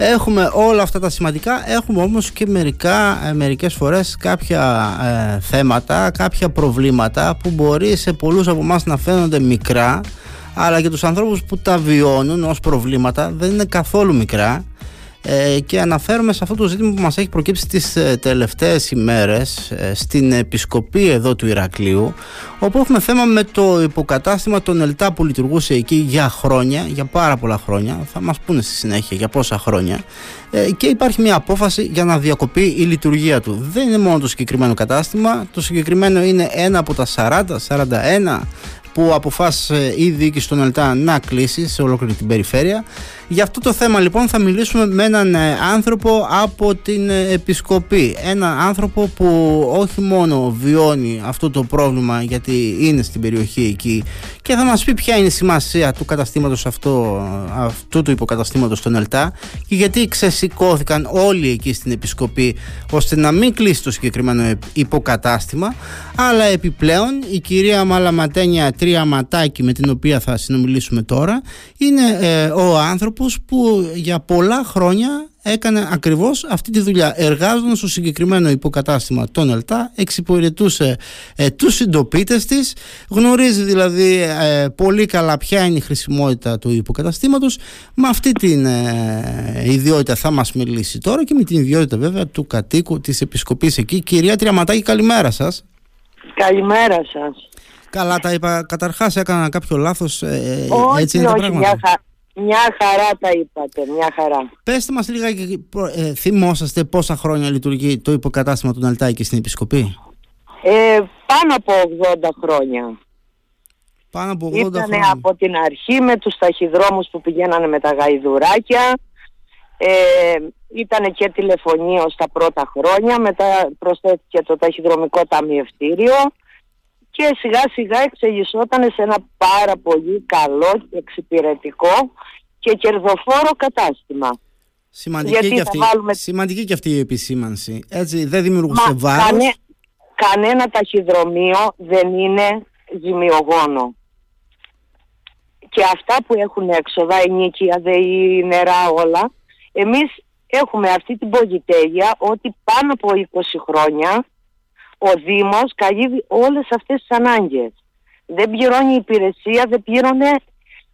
Έχουμε όλα αυτά τα σημαντικά, έχουμε όμως και μερικά, ε, μερικές φορές κάποια ε, θέματα, κάποια προβλήματα που μπορεί σε πολλούς από εμάς να φαίνονται μικρά αλλά για τους ανθρώπους που τα βιώνουν ως προβλήματα δεν είναι καθόλου μικρά. ε, και αναφέρομαι σε αυτό το ζήτημα που μας έχει προκύψει τις ε, τελευταίες ημέρες ε, στην επισκοπή εδώ του Ηρακλείου όπου έχουμε θέμα με το υποκατάστημα των ΕΛΤΑ που λειτουργούσε εκεί για χρόνια, για πάρα πολλά χρόνια. Θα μας πούνε στη συνέχεια για πόσα χρόνια. Και υπάρχει μια απόφαση για να διακοπεί η λειτουργία του. Δεν είναι μόνο το συγκεκριμένο κατάστημα. Το συγκεκριμένο είναι ένα από τα 40, 41 που αποφάσισε η διοίκηση των ΕΛΤΑ να κλείσει σε ολόκληρη την περιφέρεια. Για αυτό το θέμα λοιπόν θα μιλήσουμε με έναν ε, άνθρωπο από την ε, Επισκοπή. Ένα άνθρωπο που όχι μόνο βιώνει αυτό το πρόβλημα γιατί είναι στην περιοχή εκεί και θα μας πει ποια είναι η σημασία του καταστήματος αυτό, αυτού του υποκαταστήματος των ΕΛΤΑ και γιατί ξεσηκώθηκαν όλοι εκεί στην Επισκοπή ώστε να μην κλείσει το συγκεκριμένο υποκατάστημα αλλά επιπλέον η κυρία Μαλαματένια Τρία Ματάκη με την οποία θα συνομιλήσουμε τώρα είναι ε, ο άνθρωπος που για πολλά χρόνια έκανε ακριβώς αυτή τη δουλειά εργάζοντας στο συγκεκριμένο υποκατάστημα των ΕΛΤΑ εξυπηρετούσε ε, τους συντοπίτες της γνωρίζει δηλαδή ε, πολύ καλά ποια είναι η χρησιμότητα του υποκαταστήματος. Με αυτή την ε, ιδιότητα θα μας μιλήσει τώρα και με την ιδιότητα βέβαια του κατοίκου της επισκοπής εκεί. Κυρία Τριαματάκη καλημέρα σας. Καλημέρα σας. Καλά τα είπα. Καταρχάς έκανα κάποιο λάθος. Ε, όχι, έτσι είναι όχι, τα μια, μια χαρά τα είπατε, μια χαρά. Πέστε μας λίγα, ε, θυμόσαστε πόσα χρόνια λειτουργεί το υποκατάστημα του Ναλτάκη στην Επισκοπή; Ε, πάνω από 80 χρόνια. Πάνω από 80 Ήτανε χρόνια. από την αρχή με τους ταχυδρόμους που πηγαίνανε με τα γαϊδουράκια. Ε, ήταν και τηλεφωνία στα πρώτα χρόνια. Μετά προσθέθηκε το ταχυδρομικό ταμιευτήριο και σιγά σιγά εξελισσόταν σε ένα πάρα πολύ καλό και εξυπηρετικό και κερδοφόρο κατάστημα. Σημαντική, και αυτή, βάλουμε... σημαντική και αυτή η επισήμανση. Έτσι δεν δημιουργούσε βάρος. Κανέ, κανένα ταχυδρομείο δεν είναι ζημιογόνο. Και αυτά που έχουν έξοδα, ενίκεια, ΔΕΗ, νερά, όλα, εμείς έχουμε αυτή την πολυτέλεια ότι πάνω από 20 χρόνια ο Δήμος καλύβει όλες αυτές τις ανάγκες. Δεν πληρώνει υπηρεσία, δεν πλήρωνε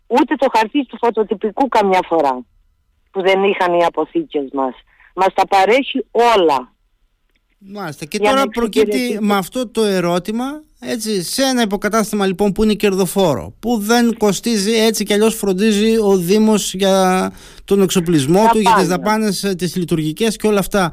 ούτε το χαρτί του φωτοτυπικού καμιά φορά που δεν είχαν οι αποθήκες μας. Μας τα παρέχει όλα. Μάλιστα. Και τώρα προκύπτει με αυτό το ερώτημα έτσι, σε ένα υποκατάστημα λοιπόν που είναι κερδοφόρο, που δεν κοστίζει έτσι κι αλλιώς φροντίζει ο Δήμος για τον εξοπλισμό του, για τις δαπάνες ε, τις λειτουργικές και όλα αυτά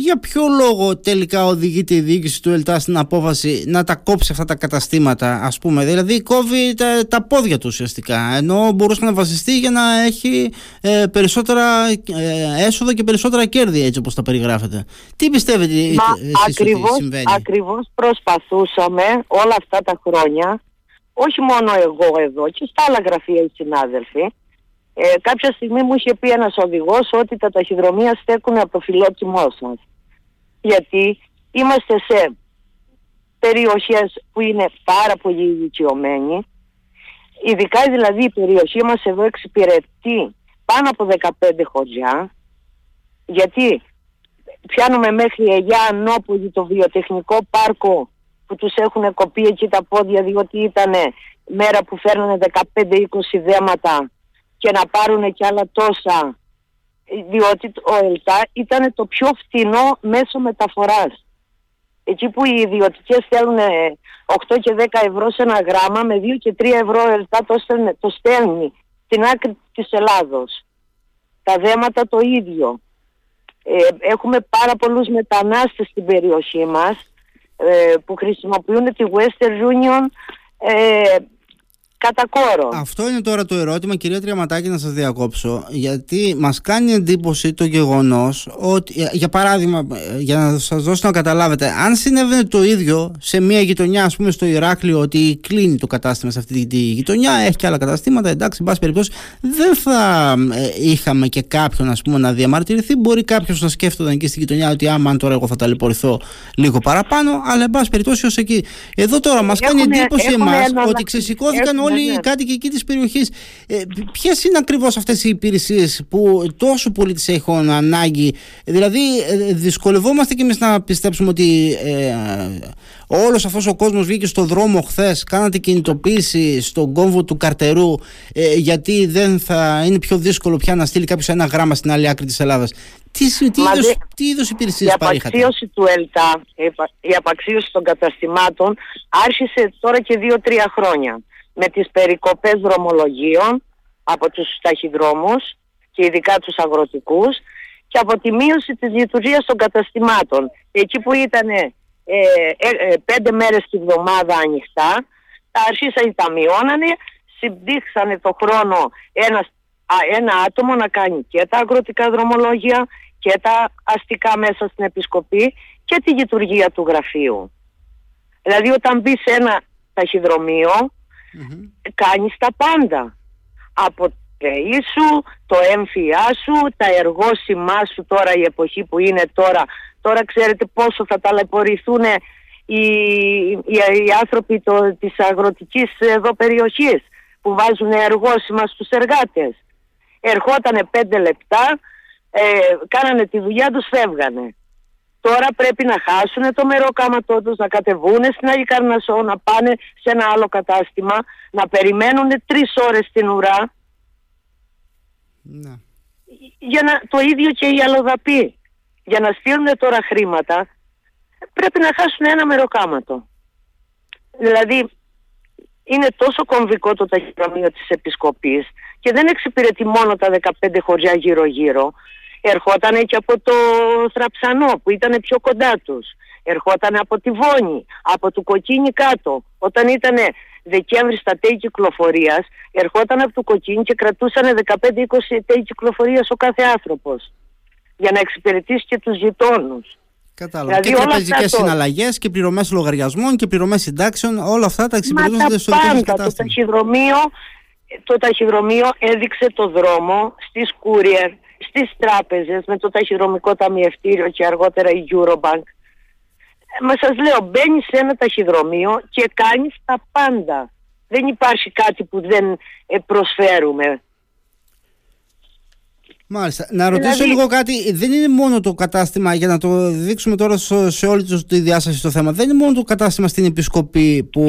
για ποιο λόγο τελικά οδηγείται η διοίκηση του ΕΛΤΑ στην απόφαση να τα κόψει αυτά τα καταστήματα, ας πούμε; Δηλαδή, κόβει τα, τα πόδια του ουσιαστικά. Ενώ μπορούσε να βασιστεί για να έχει ε, περισσότερα ε, έσοδα και περισσότερα κέρδη, έτσι όπως τα περιγράφετε. Τι πιστεύετε Μα, εσείς ακριβώς, ότι συμβαίνει; Ακριβώς προσπαθούσαμε όλα αυτά τα χρόνια, όχι μόνο εγώ εδώ, και στα άλλα γραφεία οι συνάδελφοι, ε, κάποια στιγμή μου είχε πει ένας οδηγός ότι τα ταχυδρομεία στέκουν από το φιλότιμό σας γιατί είμαστε σε περιοχές που είναι πάρα πολύ ηλικιωμένοι. Ειδικά δηλαδή η περιοχή μας εδώ εξυπηρετεί πάνω από 15 χωριά. Γιατί πιάνουμε μέχρι Αιγιά Ανόπολη το βιοτεχνικό πάρκο που τους έχουν κοπεί εκεί τα πόδια διότι ήταν μέρα που φέρνανε 15-20 δέματα και να πάρουν και άλλα τόσα διότι ο ΕΛΤΑ ήταν το πιο φτηνό μέσο μεταφοράς. Εκεί που οι ιδιωτικές θέλουν 8 και 10 ευρώ σε ένα γράμμα, με 2 και 3 ευρώ ο ΕΛΤΑ το, στέλνει, το στέλνει στην άκρη της Ελλάδος. Τα δέματα το ίδιο. Ε, έχουμε πάρα πολλούς μετανάστες στην περιοχή μας ε, που χρησιμοποιούν τη Western Union ε, κατά κόρο. Αυτό είναι τώρα το ερώτημα, κυρία Τριαματάκη, να σας διακόψω. Γιατί μας κάνει εντύπωση το γεγονός ότι, για παράδειγμα, για να σας δώσω να καταλάβετε, αν συνέβαινε το ίδιο σε μια γειτονιά, ας πούμε στο Ηράκλειο, ότι κλείνει το κατάστημα σε αυτή τη γειτονιά, έχει και άλλα καταστήματα, εντάξει, εν πάση περιπτώσει, δεν θα ε, είχαμε και κάποιον ας πούμε, να διαμαρτυρηθεί. Μπορεί κάποιος να σκέφτονταν εκεί στην γειτονιά ότι άμα τώρα εγώ θα ταλαιπωρηθώ λίγο παραπάνω, αλλά εν πάση περιπτώσει ως εκεί. Εδώ τώρα μας κάνει εντύπωση εμάς ότι ξεσηκώθηκαν όλοι όλοι ναι, οι κάτοικοι εκεί της περιοχής. Ε, Ποιες είναι ακριβώς αυτές οι υπηρεσίες που τόσο πολύ τις έχουν ανάγκη, Δηλαδή, ε, δυσκολευόμαστε κι εμείς να πιστέψουμε ότι ε, όλος αυτός ο κόσμος βγήκε στο δρόμο χθες, κάνατε κινητοποίηση στον κόμβο του καρτερού, ε, γιατί δεν θα είναι πιο δύσκολο πια να στείλει κάποιος ένα γράμμα στην άλλη άκρη της Ελλάδας. Τι, τι, είδους, τι είδους υπηρεσίες παρήχατε. Η απαξίωση του ΕΛΤΑ, η απαξίωση των καταστημάτων άρχισε τώρα και δύο-τρία χρόνια με τις περικοπές δρομολογίων από τους ταχυδρόμους και ειδικά τους αγροτικούς και από τη μείωση της λειτουργίας των καταστημάτων. Εκεί που ήταν ε, ε, ε, πέντε μέρες τη βδομάδα ανοιχτά, τα αρχίσαν τα μειώνανε, συμπτύξανε το χρόνο ένας, ένα άτομο να κάνει και τα αγροτικά δρομολόγια και τα αστικά μέσα στην επισκοπή και τη λειτουργία του γραφείου. Δηλαδή όταν μπεις σε ένα ταχυδρομείο mm-hmm. κάνεις τα πάντα. Από σου, το έμφυά σου, τα εργόσημά σου τώρα η εποχή που είναι τώρα. Τώρα ξέρετε πόσο θα ταλαιπωρηθούν οι, οι, οι άνθρωποι το, της αγροτικής εδώ περιοχής που βάζουν εργόσημα στους εργάτες. Ερχότανε πέντε λεπτά, ε, κάνανε τη δουλειά τους, φεύγανε. Τώρα πρέπει να χάσουν το μεροκάματό τους, να κατεβούν στην Αγία Καρνασό, να πάνε σε ένα άλλο κατάστημα, να περιμένουν τρεις ώρες στην ουρά. Ναι. Για να, το ίδιο και οι αλλοδαποί. Για να στείλουν τώρα χρήματα, πρέπει να χάσουν ένα μεροκάματο. Δηλαδή, είναι τόσο κομβικό το ταχυδρομείο της Επισκοπής και δεν εξυπηρετεί μόνο τα 15 χωριά γύρω-γύρω, ερχόταν και από το Θραψανό που ήταν πιο κοντά τους. Ερχόταν από τη Βόνη, από το Κοκκίνι κάτω. Όταν ήταν Δεκέμβρη στα τέλη κυκλοφορίας, ερχόταν από το Κοκκίνι και κρατούσαν 15-20 τέλη κυκλοφορίας ο κάθε άνθρωπος. Για να εξυπηρετήσει και τους γειτόνους. Κατάλαβα. Δηλαδή, και τραπεζικέ το... συναλλαγές και πληρωμές λογαριασμών και πληρωμές συντάξεων, όλα αυτά τα εξυπηρετούνται στο ίδιο Το ταχυδρομείο, το ταχυδρομείο έδειξε το δρόμο στις courier στις τράπεζες με το ταχυδρομικό ταμιευτήριο και αργότερα η Eurobank. Μα σας λέω, μπαίνεις σε ένα ταχυδρομείο και κάνεις τα πάντα. Δεν υπάρχει κάτι που δεν ε, προσφέρουμε. Μάλιστα. Να ρωτήσω δηλαδή... λίγο κάτι. Δεν είναι μόνο το κατάστημα, για να το δείξουμε τώρα σε όλη τη διάσταση το θέμα, δεν είναι μόνο το κατάστημα στην Επισκοπή που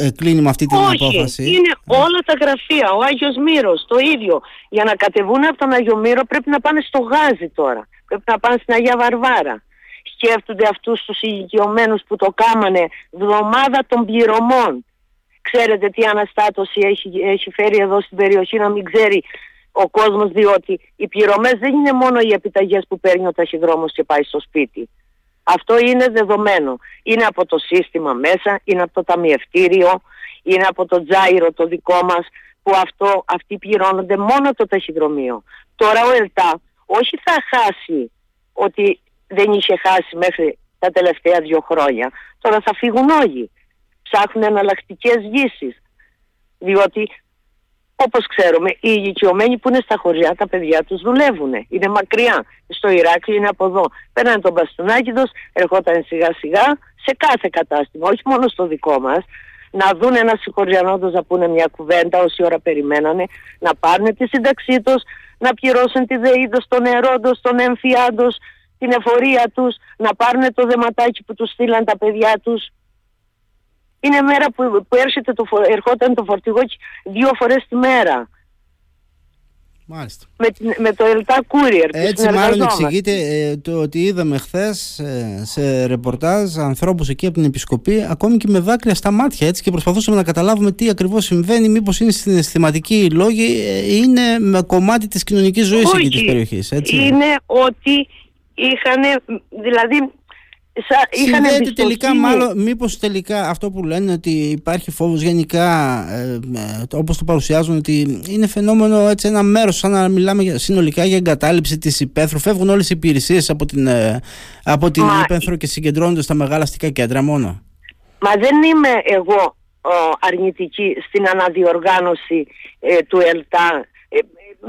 ε, κλείνει με αυτή την Όχι, απόφαση; Είναι όλα τα γραφεία. Ο Άγιος Μύρος, το ίδιο. Για να κατεβούν από τον Άγιο Μύρο πρέπει να πάνε στο Γάζι τώρα. Πρέπει να πάνε στην Αγία Βαρβάρα. Σκέφτονται αυτούς τους ηλικιωμένους που το κάμανε βδομάδα των πληρωμών. Ξέρετε τι αναστάτωση έχει, έχει φέρει εδώ στην περιοχή να μην ξέρει ο κόσμος διότι οι πληρωμές δεν είναι μόνο οι επιταγές που παίρνει ο ταχυδρόμος και πάει στο σπίτι. Αυτό είναι δεδομένο. Είναι από το σύστημα μέσα, είναι από το ταμιευτήριο, είναι από το τζάιρο το δικό μας που αυτό, αυτοί πληρώνονται μόνο το ταχυδρομείο. Τώρα ο ΕΛΤΑ όχι θα χάσει ότι δεν είχε χάσει μέχρι τα τελευταία δύο χρόνια. Τώρα θα φύγουν όλοι. Ψάχνουν εναλλακτικές λύσεις. Διότι όπως ξέρουμε, οι ηλικιωμένοι που είναι στα χωριά, τα παιδιά τους δουλεύουν. Είναι μακριά. Στο Ηράκλειο είναι από εδώ. Πέρανε τον Μπαστούνάκηδος, ερχόταν σιγά σιγά σε κάθε κατάστημα, όχι μόνο στο δικό μας. Να δουν ένα συγχωριανόντος να πούνε μια κουβέντα όση ώρα περιμένανε, να πάρουν τη σύνταξή τους, να πληρώσουν τη ΔΕΗ των νερόντος, των εμφιάντος, την εφορία τους, να πάρουν το δεματάκι που τους στείλαν τα παιδιά τους. Είναι μέρα που, που έρχεται το, ερχόταν το φορτηγό δύο φορές τη μέρα. Μάλιστα. Με, με το Ελτά Courier. Έτσι μάλλον εξηγείται ε, το ότι είδαμε χθες ε, σε ρεπορτάζ ανθρώπους εκεί από την Επισκοπή ακόμη και με δάκρυα στα μάτια έτσι και προσπαθούσαμε να καταλάβουμε τι ακριβώς συμβαίνει μήπως είναι συναισθηματικοί λόγοι ε, είναι με κομμάτι της κοινωνικής ζωής εκεί της περιοχής. Έτσι. Είναι ότι είχαν δηλαδή Συνδέεται τελικά μάλλον μήπως τελικά αυτό που λένε ότι υπάρχει φόβος γενικά ε, ε, όπως το παρουσιάζουν ότι είναι φαινόμενο έτσι ένα μέρος σαν να μιλάμε συνολικά για εγκατάλειψη της υπαίθρου. Φεύγουν όλες οι υπηρεσίες από την, ε, από την Μα... υπαίθρο και συγκεντρώνονται στα μεγάλα αστικά κέντρα μόνο. Μα δεν είμαι εγώ αρνητική στην αναδιοργάνωση ε, του ΕΛΤΑ.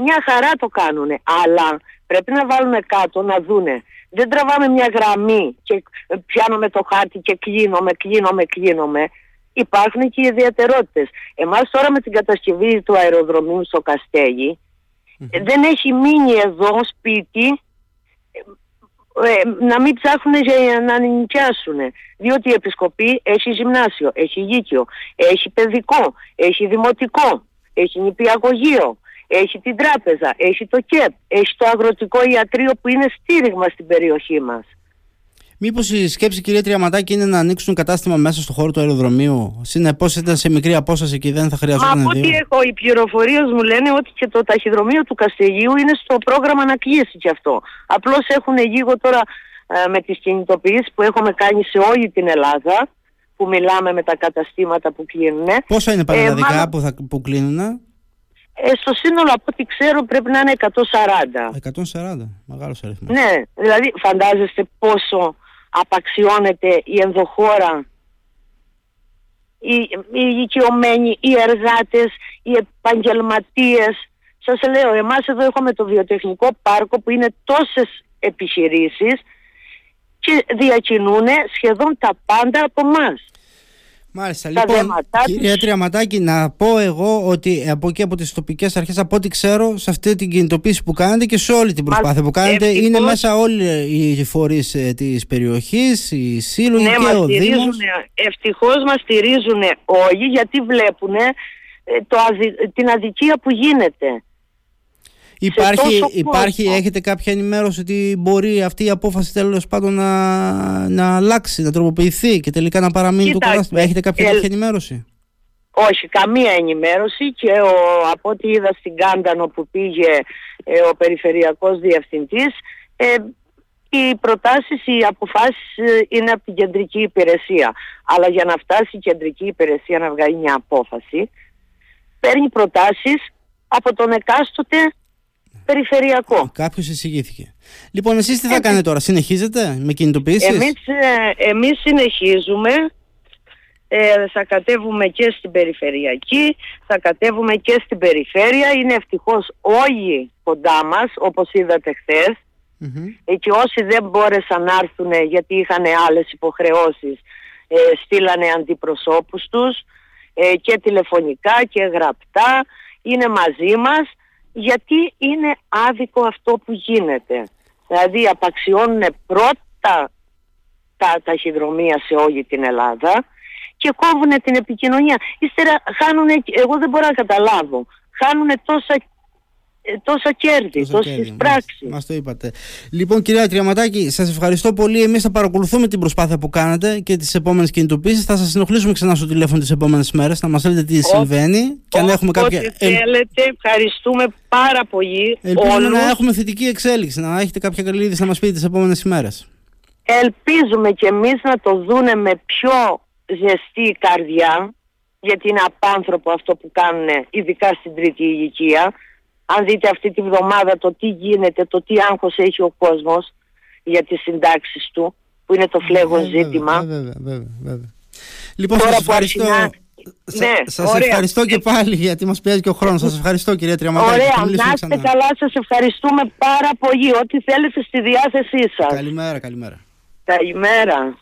Μια χαρά το κάνουν αλλά πρέπει να βάλουμε κάτω να δούνε δεν τραβάμε μια γραμμή και πιάνουμε το χάρτη και κλείνομαι, κλείνομαι, κλείνομαι. υπάρχουν και οι ιδιαιτερότητες. Εμάς τώρα με την κατασκευή του αεροδρομίου στο καστεγι δεν έχει μείνει εδώ σπίτι ε, να μην ψάχνουν για να νοικιάσουν. Διότι η Επισκοπή έχει γυμνάσιο, έχει γήκιο, έχει παιδικό, έχει δημοτικό, έχει νηπιαγωγείο, έχει την τράπεζα, έχει το ΚΕΠ, έχει το αγροτικό ιατρείο που είναι στήριγμα στην περιοχή μας. Μήπως η σκέψη, κυρία Τριαματάκη, είναι να ανοίξουν κατάστημα μέσα στο χώρο του αεροδρομίου; Συνεπώς ήταν σε μικρή απόσταση και δεν θα χρειαζόταν Μα από ό,τι έχω, οι πληροφορίες μου λένε ότι και το ταχυδρομείο του Καστεγίου είναι στο πρόγραμμα να κλείσει και αυτό. Απλώς έχουν λίγο τώρα ε, με τις κινητοποιήσεις που έχουμε κάνει σε όλη την Ελλάδα, που μιλάμε με τα καταστήματα που κλείνουν. Πόσα είναι παραδειγματικά ε, που, θα, που κλείνουν, ε, στο σύνολο από ό,τι ξέρω πρέπει να είναι 140. 140, μεγάλος αριθμός. Ναι, δηλαδή φαντάζεστε πόσο απαξιώνεται η ενδοχώρα, οι, οι οικειωμένοι, οι εργάτες, οι επαγγελματίες. Σας λέω, εμάς εδώ έχουμε το βιοτεχνικό πάρκο που είναι τόσες επιχειρήσεις και διακινούν σχεδόν τα πάντα από μας. Μάλιστα. λοιπόν, κυρία Τριαματάκη, να πω εγώ ότι από εκεί από τις τοπικές αρχές, από ό,τι ξέρω, σε αυτή την κινητοποίηση που κάνετε και σε όλη την προσπάθεια που κάνετε, είναι μέσα όλοι οι φορείς ε, της περιοχής, οι σύλλογοι ναι, και ο Δήμος. Ευτυχώς μας στηρίζουν όλοι γιατί βλέπουν ε, την αδικία που γίνεται. Υπάρχει, υπάρχει έχετε κάποια ενημέρωση ότι μπορεί αυτή η απόφαση τέλος πάντων να, να αλλάξει, να τροποποιηθεί και τελικά να παραμείνει το κατάστημα; Έχετε κάποια ε, ενημέρωση; Όχι, καμία ενημέρωση και ο, από ό,τι είδα στην Κάντανο που πήγε ε, ο Περιφερειακός Διευθυντής ε, οι προτάσεις, οι αποφάσεις ε, είναι από την κεντρική υπηρεσία. Αλλά για να φτάσει η κεντρική υπηρεσία να βγάλει μια απόφαση παίρνει προτάσεις από τον εκάστοτε περιφερειακό. Κάποιος εισηγήθηκε. Λοιπόν, εσείς τι θα κάνετε τώρα, συνεχίζετε με κινητοποιήσεις; Εμείς ε, εμείς συνεχίζουμε. Ε, θα κατέβουμε και στην περιφερειακή, θα κατέβουμε και στην περιφέρεια. Είναι ευτυχώς όλοι κοντά μας, όπως είδατε χθες. Mm-hmm. Και όσοι δεν μπόρεσαν να έρθουν γιατί είχαν άλλες υποχρεώσεις ε, στείλανε αντιπροσώπους τους ε, και τηλεφωνικά και γραπτά είναι μαζί μας γιατί είναι άδικο αυτό που γίνεται. Δηλαδή απαξιώνουν πρώτα τα ταχυδρομεία σε όλη την Ελλάδα και κόβουν την επικοινωνία. Ύστερα χάνουν, εγώ δεν μπορώ να καταλάβω, χάνουν τόσα ε, τόσα κέρδη, τόσες πράξεις. Μας το είπατε. Λοιπόν, κυρία Τριαματάκη, σας ευχαριστώ πολύ. Εμείς θα παρακολουθούμε την προσπάθεια που κάνετε και τις επόμενες κινητοποίησεις. Θα σας ενοχλήσουμε ξανά στο τηλέφωνο τις επόμενες μέρες, να μας λέτε τι συμβαίνει και αν έχουμε κάποια. Ό,τι θέλετε, ευχαριστούμε πάρα πολύ. Ελπίζουμε να έχουμε θετική εξέλιξη, να έχετε κάποια καλή είδηση να μας πείτε τις επόμενες ημέρες. Ελπίζουμε κι εμείς να το δούνε με πιο ζεστή καρδιά, γιατί είναι απάνθρωπο αυτό που κάνουν, ειδικά στην τρίτη ηλικία αν δείτε αυτή τη βδομάδα το τι γίνεται, το τι άγχος έχει ο κόσμος για τις συντάξεις του, που είναι το φλέγον ζήτημα. Βέβαια, βέβαια, βέβαια. Λοιπόν, Τώρα σας ευχαριστώ. Ναι, σας ευχαριστώ και πάλι γιατί μας πιέζει και ο χρόνος. Σας ευχαριστώ κυρία Τριαματάκη. Ωραία, να είστε καλά, σας ευχαριστούμε πάρα πολύ. Ό,τι θέλετε στη διάθεσή σας. Καλημέρα, καλημέρα. Καλημέρα.